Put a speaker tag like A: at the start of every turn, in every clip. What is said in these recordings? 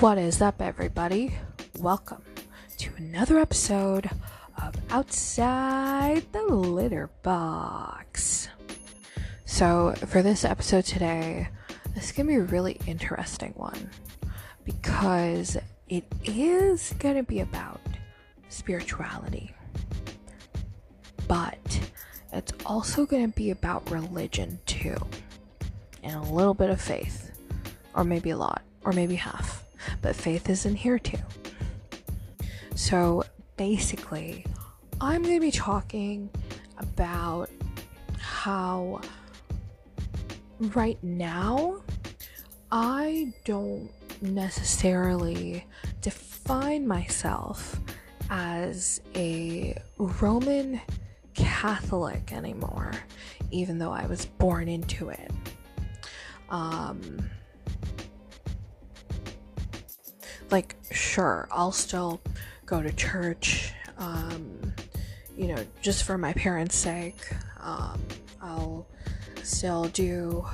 A: What is up, everybody? Welcome to another episode of Outside the Litter Box. So, for this episode today, this is gonna be a really interesting one because it is gonna be about spirituality, but it's also gonna be about religion too, and a little bit of faith, or maybe a lot, or maybe half but faith is in here too. So basically, I'm going to be talking about how right now I don't necessarily define myself as a Roman Catholic anymore, even though I was born into it. Um, like sure i'll still go to church um, you know just for my parents sake. Um, i'll still do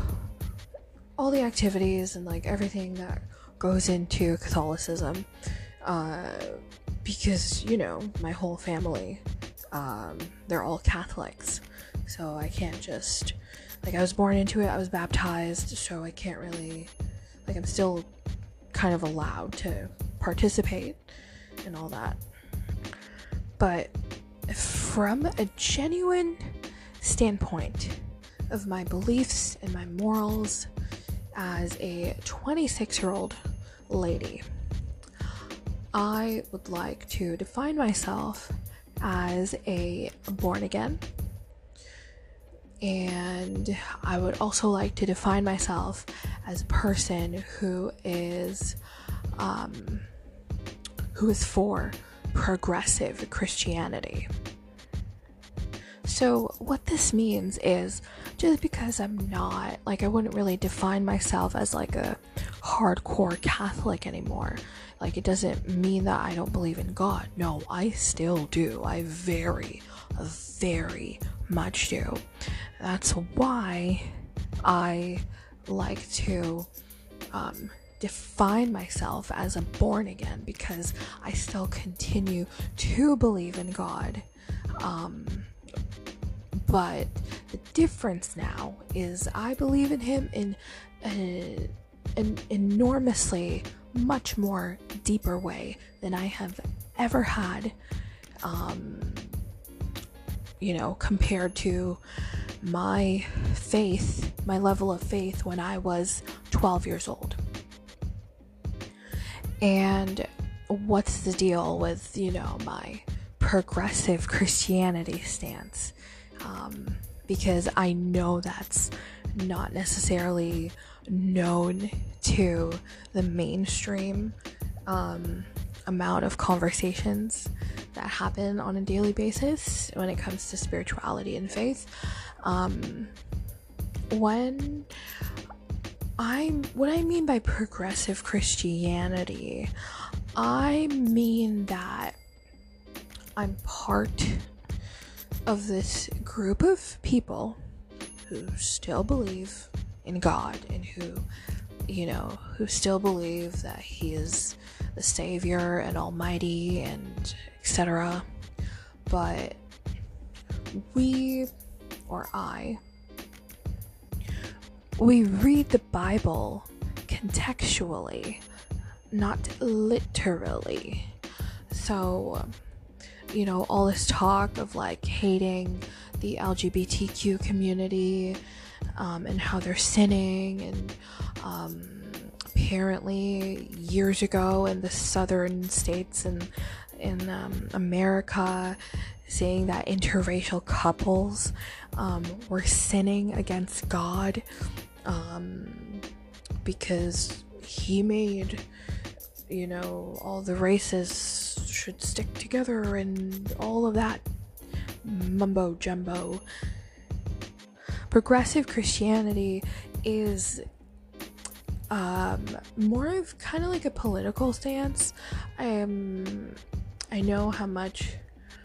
A: all the activities and like everything that goes into catholicism uh, because you know my whole family um, they're all catholics. So i can't just like i was born into it i was baptized so i can't really like i'm still kind of allowed to participate and all that. But from a genuine standpoint of my beliefs and my morals as a 26 year old lady, I would like to define myself as a born again. And I would also like to define myself as a person who is um, who is for progressive Christianity. So, what this means is just because I'm not, like, I wouldn't really define myself as like a hardcore Catholic anymore. Like, it doesn't mean that I don't believe in God. No, I still do. I very, very much do. That's why I like to um, define myself as a born again because I still continue to believe in God. Um, but the difference now is I believe in Him in an enormously much more deeper way than I have ever had. Um, you know, compared to my faith, my level of faith when I was 12 years old. And what's the deal with, you know, my progressive Christianity stance? Um, because I know that's not necessarily known to the mainstream um, amount of conversations that happen on a daily basis when it comes to spirituality and faith. Um, when I'm what I mean by progressive Christianity, I mean that I'm part of this group of people who still believe in God and who, you know, who still believe that He is the Savior and Almighty and etc. But we, or I, we read the Bible contextually, not literally. So, you know, all this talk of like hating the LGBTQ community um, and how they're sinning, and um, apparently years ago in the southern states and in um, America, saying that interracial couples um, were sinning against God um, because he made, you know, all the races should stick together and all of that mumbo jumbo. Progressive Christianity is um, more of kind of like a political stance. I am, I know how much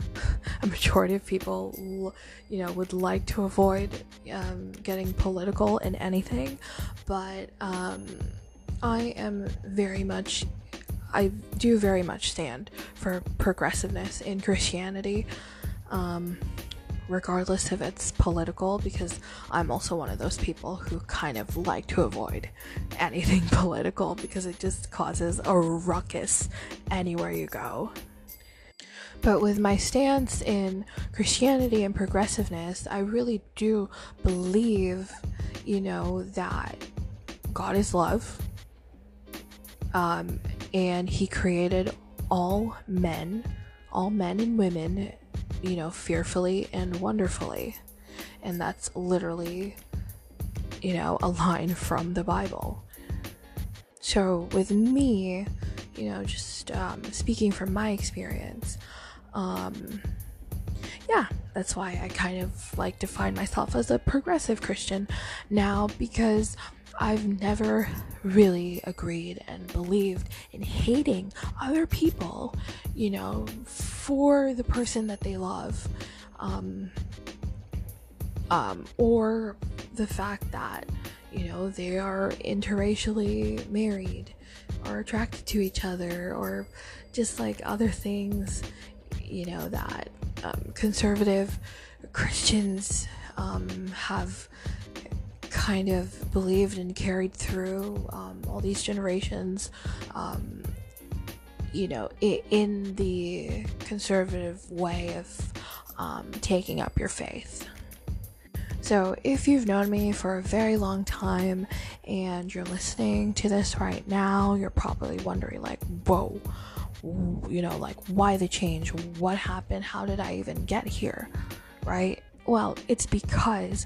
A: a majority of people, you know, would like to avoid um, getting political in anything, but um, I am very much I do very much stand for progressiveness in Christianity, um, regardless if it's political, because I'm also one of those people who kind of like to avoid anything political because it just causes a ruckus anywhere you go. But with my stance in Christianity and progressiveness, I really do believe, you know, that God is love. Um, and He created all men, all men and women, you know, fearfully and wonderfully. And that's literally, you know, a line from the Bible. So with me, you know, just um, speaking from my experience, um, yeah, that's why I kind of like define myself as a progressive Christian now because I've never really agreed and believed in hating other people, you know, for the person that they love. Um, um, or the fact that, you know, they are interracially married or attracted to each other or just like other things you know, that um, conservative Christians um, have kind of believed and carried through um, all these generations, um, you know, in the conservative way of um, taking up your faith. So, if you've known me for a very long time and you're listening to this right now, you're probably wondering, like, whoa, you know, like why the change? What happened? How did I even get here? Right? Well, it's because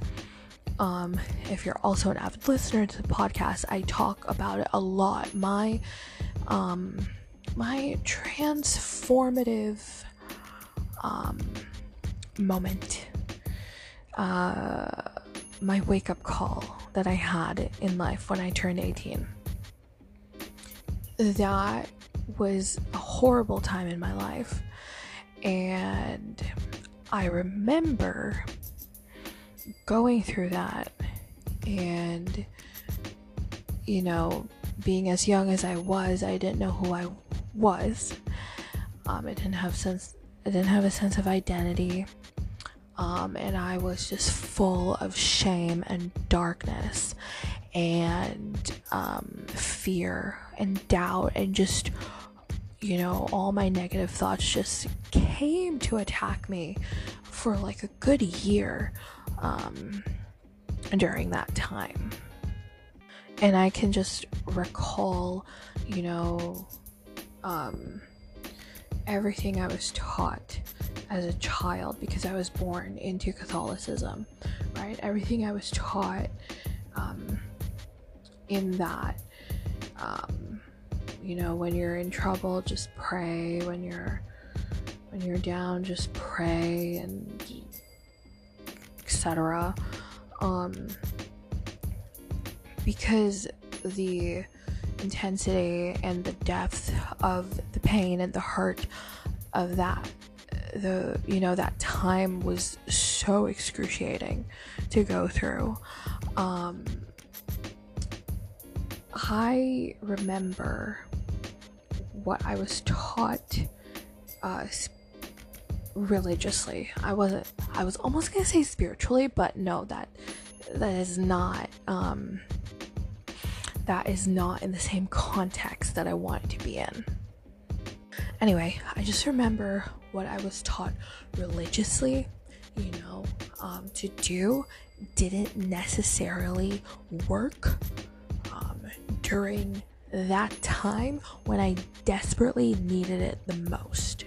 A: um, if you're also an avid listener to the podcast, I talk about it a lot. My um, my transformative um, moment, uh, my wake up call that I had in life when I turned 18. That was a horrible time in my life. And I remember going through that and, you know, being as young as I was, I didn't know who I was. Um, I didn't have sense. I didn't have a sense of identity. Um, and I was just full of shame and darkness and um, fear and doubt and just you know all my negative thoughts just came to attack me for like a good year um, during that time and i can just recall you know um, everything i was taught as a child because i was born into catholicism right everything i was taught um, in that. Um, you know, when you're in trouble, just pray. When you're when you're down, just pray and etc. Um, because the intensity and the depth of the pain and the hurt of that the you know that time was so excruciating to go through um I remember what I was taught uh, religiously. I wasn't. I was almost gonna say spiritually, but no, that that is not. Um, that is not in the same context that I want it to be in. Anyway, I just remember what I was taught religiously, you know, um, to do didn't necessarily work um, during that time when I desperately needed it the most.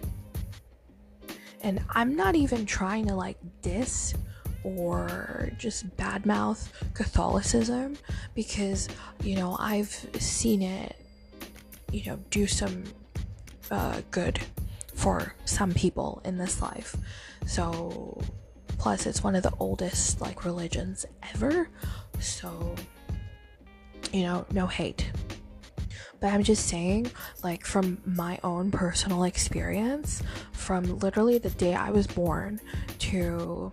A: And I'm not even trying to like diss or just badmouth Catholicism because, you know, I've seen it, you know, do some uh, good for some people in this life. So, plus, it's one of the oldest like religions ever. So, you know, no hate. But I'm just saying, like, from my own personal experience, from literally the day I was born to.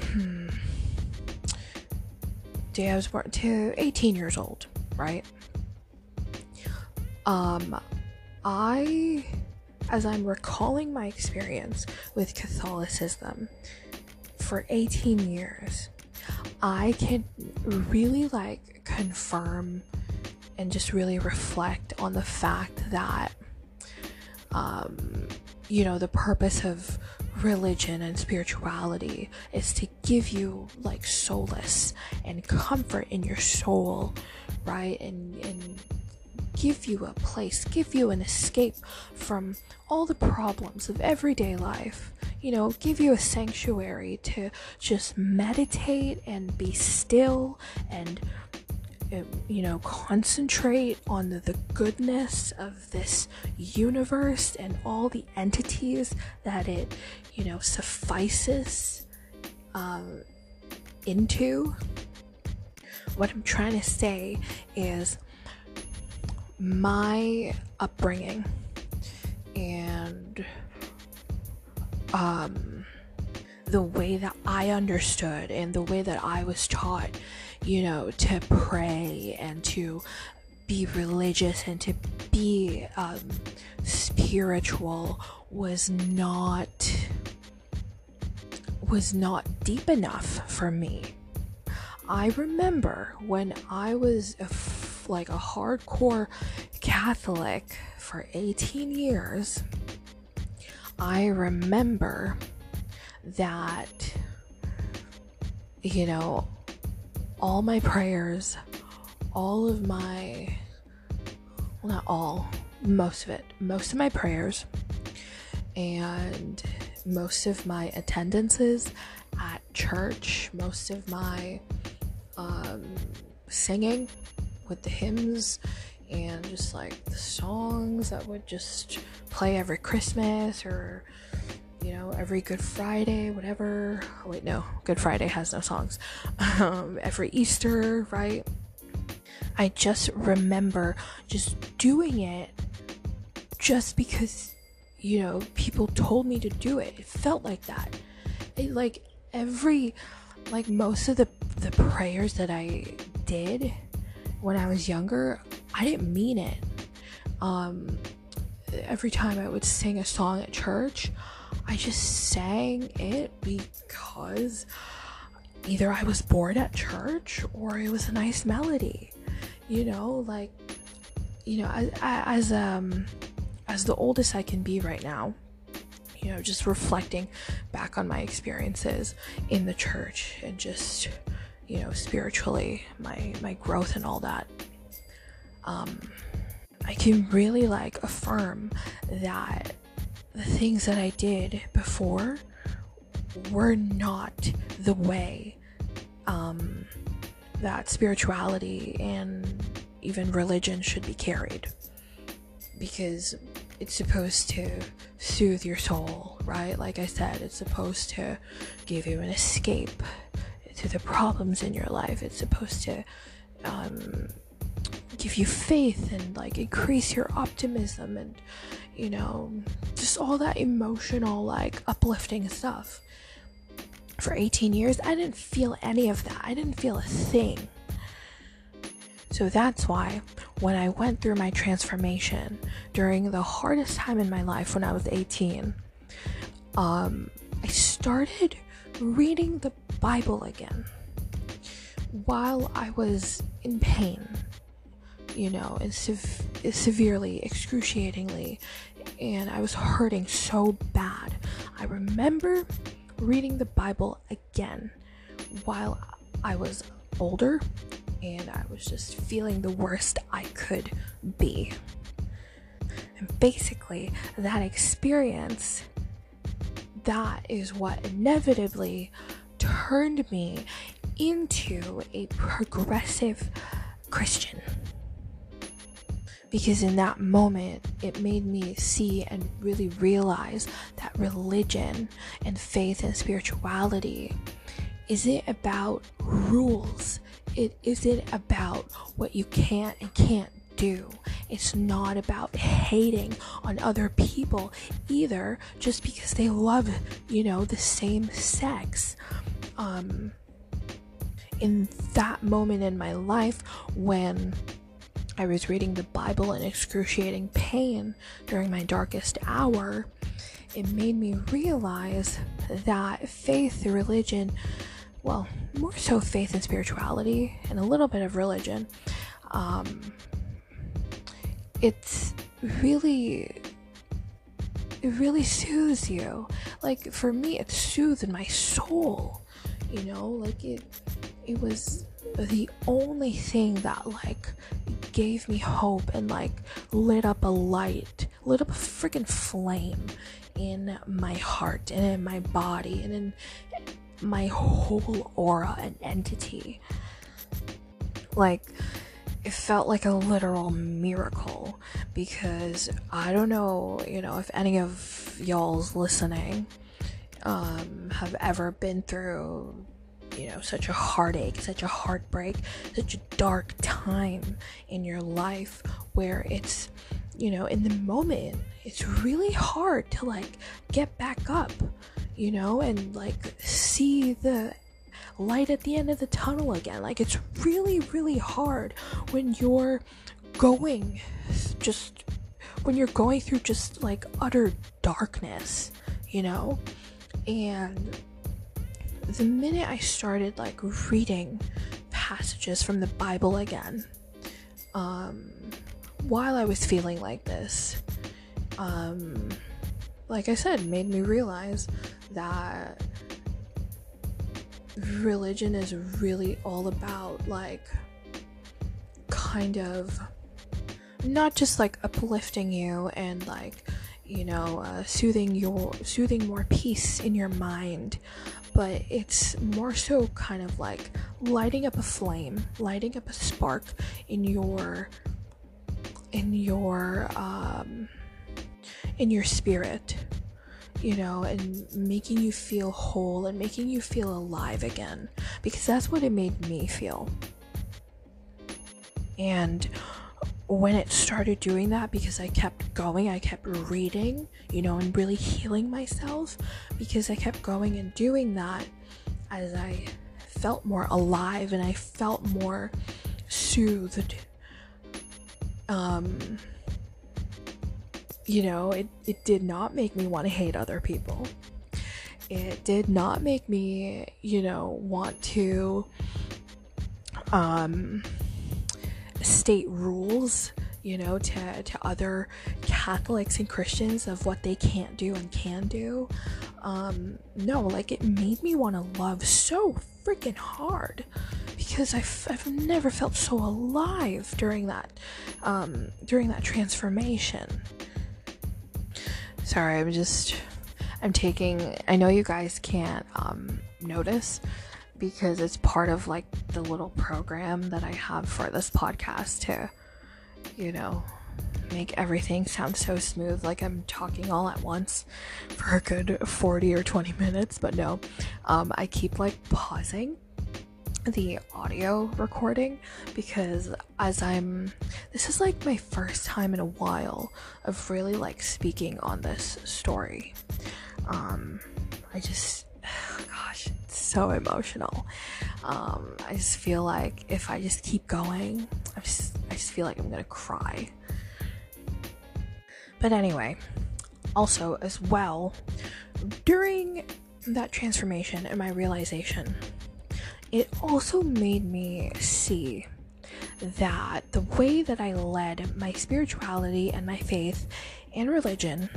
A: Hmm, day I was born to 18 years old, right? Um, I, as I'm recalling my experience with Catholicism for 18 years, I can really like confirm and just really reflect on the fact that, um, you know, the purpose of religion and spirituality is to give you like solace and comfort in your soul, right? And, and give you a place, give you an escape from all the problems of everyday life. You know, give you a sanctuary to just meditate and be still and, uh, you know, concentrate on the, the goodness of this universe and all the entities that it, you know, suffices um, into. What I'm trying to say is my upbringing and um, the way that I understood and the way that I was taught, you know, to pray and to be religious and to be um, spiritual was not was not deep enough for me. I remember when I was like a hardcore Catholic for 18 years, I remember that, you know, all my prayers, all of my, well, not all, most of it, most of my prayers, and most of my attendances at church, most of my um, singing with the hymns and just like the songs that would just play every Christmas or you know every Good Friday, whatever. Oh, wait, no, Good Friday has no songs. Um, every Easter, right? I just remember just doing it just because you know people told me to do it. It felt like that. It like every like most of the the prayers that I did when I was younger, I didn't mean it. Um, every time I would sing a song at church, I just sang it because either I was bored at church or it was a nice melody. You know, like you know, as, as um as the oldest I can be right now, you know, just reflecting back on my experiences in the church and just you know, spiritually, my my growth and all that. Um, I can really like affirm that the things that I did before were not the way um, that spirituality and even religion should be carried because it's supposed to soothe your soul, right? Like I said, it's supposed to give you an escape to the problems in your life. It's supposed to um, give you faith and like increase your optimism and you know just all that emotional like uplifting stuff. For 18 years, I didn't feel any of that. I didn't feel a thing. So that's why when I went through my transformation during the hardest time in my life when I was 18, um, I started reading the Bible again while I was in pain, you know, and sev- severely, excruciatingly, and I was hurting so bad. I remember reading the Bible again while I was older and I was just feeling the worst I could be. And basically, that experience that is what inevitably turned me into a progressive Christian. Because in that moment, it made me see and really realize that religion and faith and spirituality isn't about rules. It isn't about what you can't and can't do. It's not about hating on other people either, just because they love, you know, the same sex. Um, in that moment in my life when I was reading the Bible in excruciating pain during my darkest hour, it made me realize that faith, religion, well, more so faith and spirituality, and a little bit of religion, um, it's really it really soothes you. Like for me it soothed my soul you know? Like it it was the only thing that like gave me hope and like lit up a light lit up a freaking flame in my heart and in my body and in my whole aura and entity. Like it felt like a literal miracle because I don't know, you know, if any of y'all's listening um, have ever been through, you know, such a heartache, such a heartbreak, such a dark time in your life where it's, you know, in the moment, it's really hard to like get back up, you know, and like see the light at the end of the tunnel again. Like it's really, really hard when you're going just when you're going through just like utter darkness, you know? And the minute I started like reading passages from the Bible again, um, while I was feeling like this, um, like I said, made me realize that religion is really all about like kind of not just like uplifting you and like you know uh, soothing your soothing more peace in your mind but it's more so kind of like lighting up a flame lighting up a spark in your in your um in your spirit you know, and making you feel whole and making you feel alive again because that's what it made me feel. And when it started doing that, because I kept going, I kept reading, you know, and really healing myself because I kept going and doing that as I felt more alive and I felt more soothed. Um, you know, it, it did not make me want to hate other people. It did not make me, you know, want to um, state rules, you know, to, to other Catholics and Christians of what they can't do and can do. Um, no, like it made me want to love so freaking hard because I've, I've never felt so alive during that um, during that transformation sorry i'm just i'm taking i know you guys can't um, notice because it's part of like the little program that i have for this podcast to you know make everything sound so smooth like i'm talking all at once for a good 40 or 20 minutes but no um, i keep like pausing the audio recording because as I'm this is like my first time in a while of really like speaking on this story. Um I just gosh, it's so emotional. Um I just feel like if I just keep going, I just I just feel like I'm to cry. But anyway, also as well during that transformation and my realization it also made me see that the way that I led my spirituality and my faith and religion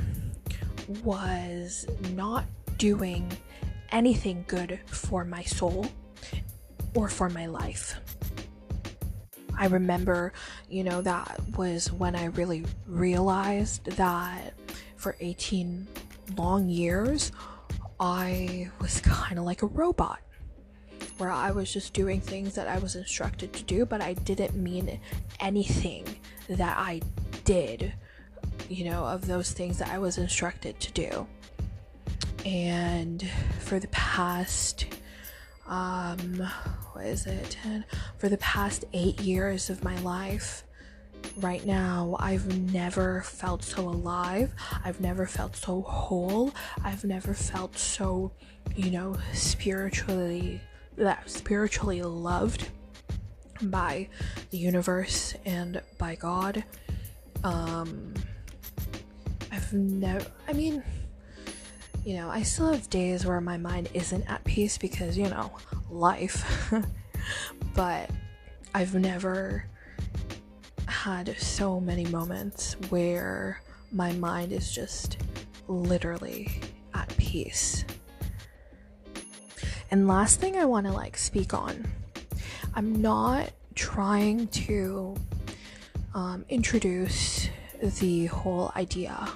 A: was not doing anything good for my soul or for my life. I remember, you know, that was when I really realized that for 18 long years, I was kind of like a robot where I was just doing things that I was instructed to do, but I didn't mean anything that I did, you know, of those things that I was instructed to do. And for the past, um, what is it? 10, for the past eight years of my life, right now, I've never felt so alive. I've never felt so whole. I've never felt so, you know, spiritually that spiritually loved by the universe and by God. Um, I've never, I mean, you know, I still have days where my mind isn't at peace because, you know, life. but I've never had so many moments where my mind is just literally at peace. And last thing I want to like speak on I'm not trying to um, introduce the whole idea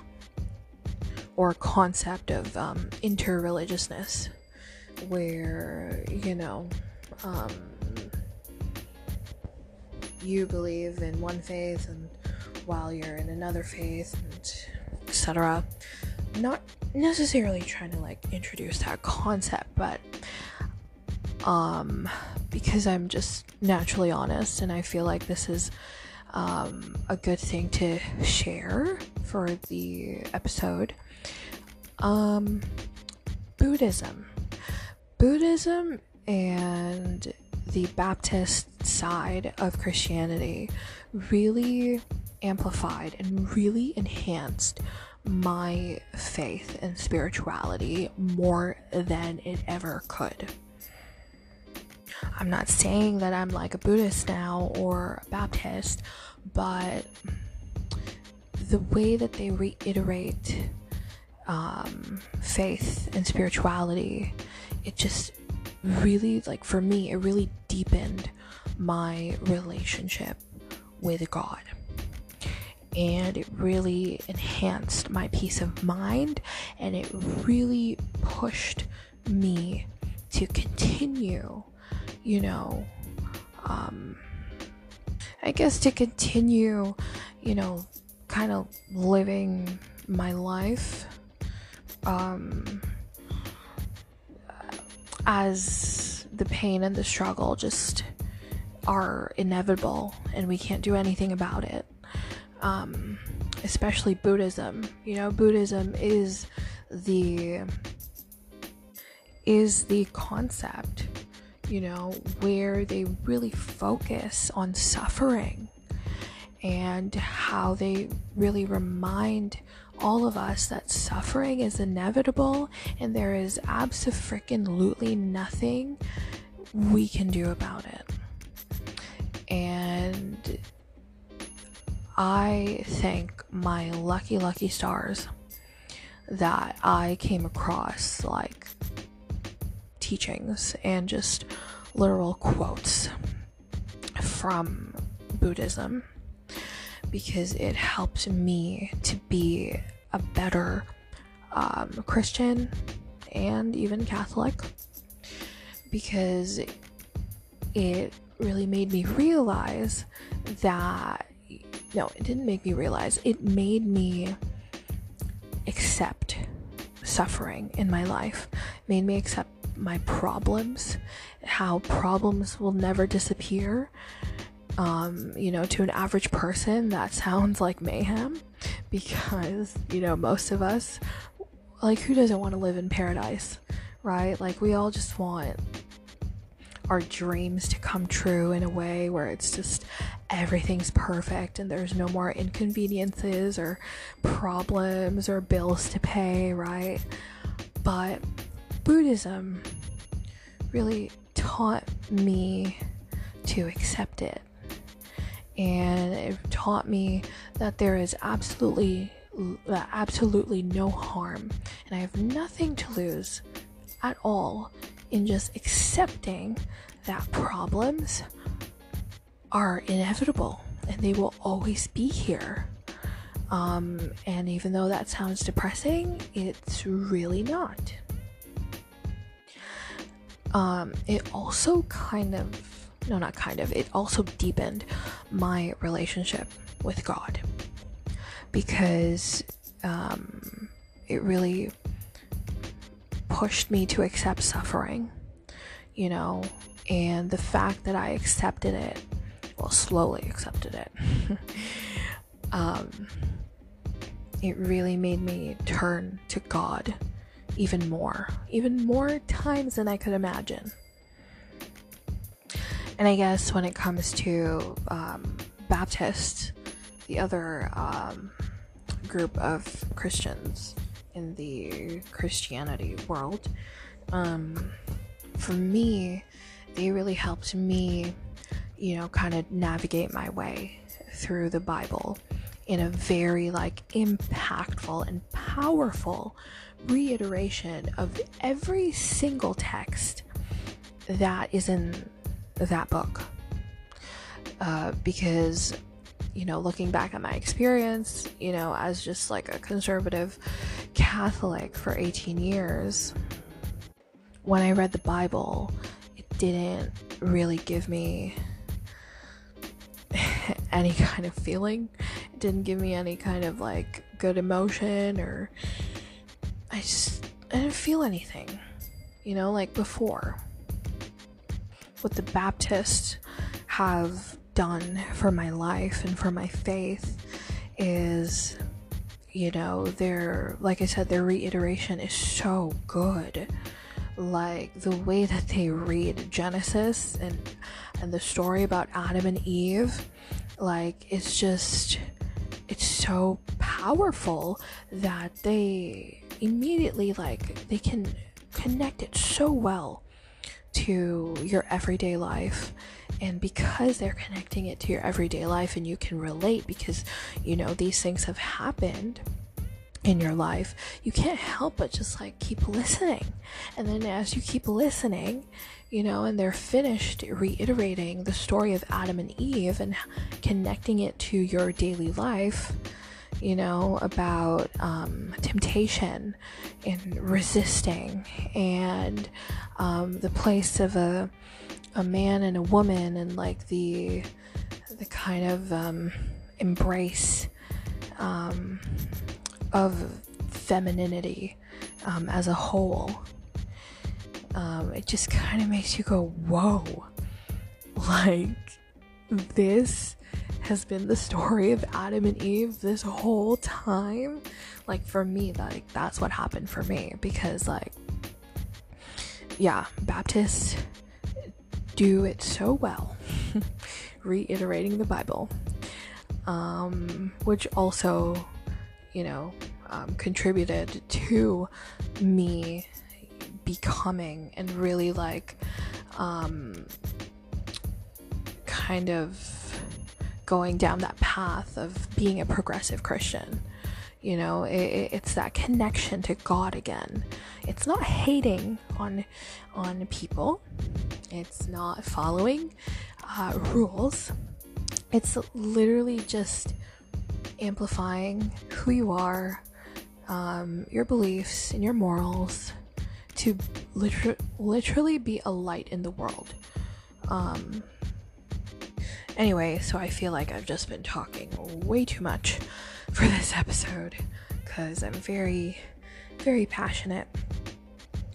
A: or concept of um, interreligiousness, where, you know, um, you believe in one faith and while you're in another faith and etc not necessarily trying to like introduce that concept but um because i'm just naturally honest and i feel like this is um, a good thing to share for the episode um buddhism buddhism and the Baptist side of Christianity really amplified and really enhanced my faith and spirituality more than it ever could. I'm not saying that I'm like a Buddhist now or a Baptist, but the way that they reiterate um, faith and spirituality, it just really like for me it really deepened my relationship with God. And it really enhanced my peace of mind and it really pushed me to continue you know um i guess to continue you know kind of living my life um as the pain and the struggle just are inevitable and we can't do anything about it. Um, especially Buddhism. You know, Buddhism is the is the concept, you know, where they really focus on suffering and how they really remind all of us that suffering is inevitable and there is absolutely nothing we can do about it. And I thank my lucky, lucky stars that I came across like teachings and just literal quotes from Buddhism because it helped me to be a better um, Christian and even Catholic because it really made me realize that no, it didn't make me realize, it made me accept suffering in my life, it made me accept my problems, how problems will never disappear, um, you know, to an average person, that sounds like mayhem because, you know, most of us, like, who doesn't want to live in paradise, right? Like, we all just want our dreams to come true in a way where it's just everything's perfect and there's no more inconveniences or problems or bills to pay, right? But Buddhism really taught me to accept it and it taught me that there is absolutely absolutely no harm and I have nothing to lose at all in just accepting that problems are inevitable and they will always be here. Um, and even though that sounds depressing, it's really not. Um, it also kind of no, not kind of, it also deepened my relationship with God because um, it really pushed me to accept suffering, you know, and the fact that I accepted it, well, slowly accepted it, um, it really made me turn to God even more, even more times than I could imagine. And I guess when it comes to um, Baptist, the other um, group of Christians in the Christianity world, um, for me, they really helped me, you know, kind of navigate my way through the Bible in a very like impactful and powerful reiteration of every single text that is in that book. Uh, because, you know, looking back at my experience, you know, as just like a conservative Catholic for 18 years, when I read the Bible, it didn't really give me any kind of feeling. It didn't give me any kind of like good emotion or I just I didn't feel anything. You know, like before. What the Baptists have done for my life and for my faith is you know, their like I said, their reiteration is so good. Like the way that they read Genesis and and the story about Adam and Eve, like it's just it's so powerful that they immediately like they can connect it so well to your everyday life and because they're connecting it to your everyday life and you can relate because you know these things have happened in your life, you can't help but just like keep listening. And then as you keep listening, you know, and they're finished reiterating the story of Adam and Eve and connecting it to your daily life, you know, about um, temptation and resisting and um, the place of a a man and a woman and like the the kind of um, embrace um, of femininity um, as a whole. Um, it just kind of makes you go, whoa. Like, this has been the story of Adam and Eve this whole time. Like, for me, like, that's what happened for me because, like, yeah, Baptists do it so well, reiterating the Bible, um, which also you know, um, contributed to me becoming and really like um, kind of going down that path of being a progressive Christian. You know, it, it's that connection to God again. It's not hating on on people. It's not following uh, rules. It's literally just amplifying who you are, um, your beliefs, and your morals to liter- literally be a light in the world. Um, anyway, so I feel like I've just been talking way too much for this episode because I'm very, very passionate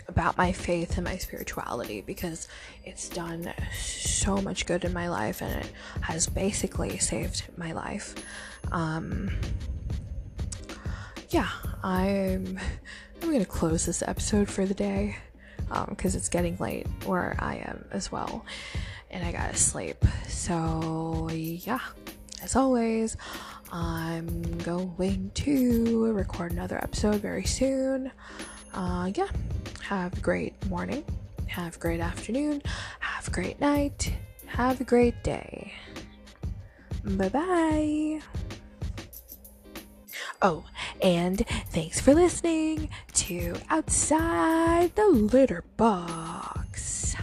A: about my faith and my spirituality because it's done so much good in my life and it has basically saved my life. Um, yeah, I'm I'm gonna close this episode for the day because um, it's getting late where I am as well, and I gotta sleep. So yeah, as always, I'm going to record another episode very soon. Uh, yeah, have a great morning, have a great afternoon, have a great night, have a great day. Bye bye. Oh, and thanks for listening to Outside the Litter Box.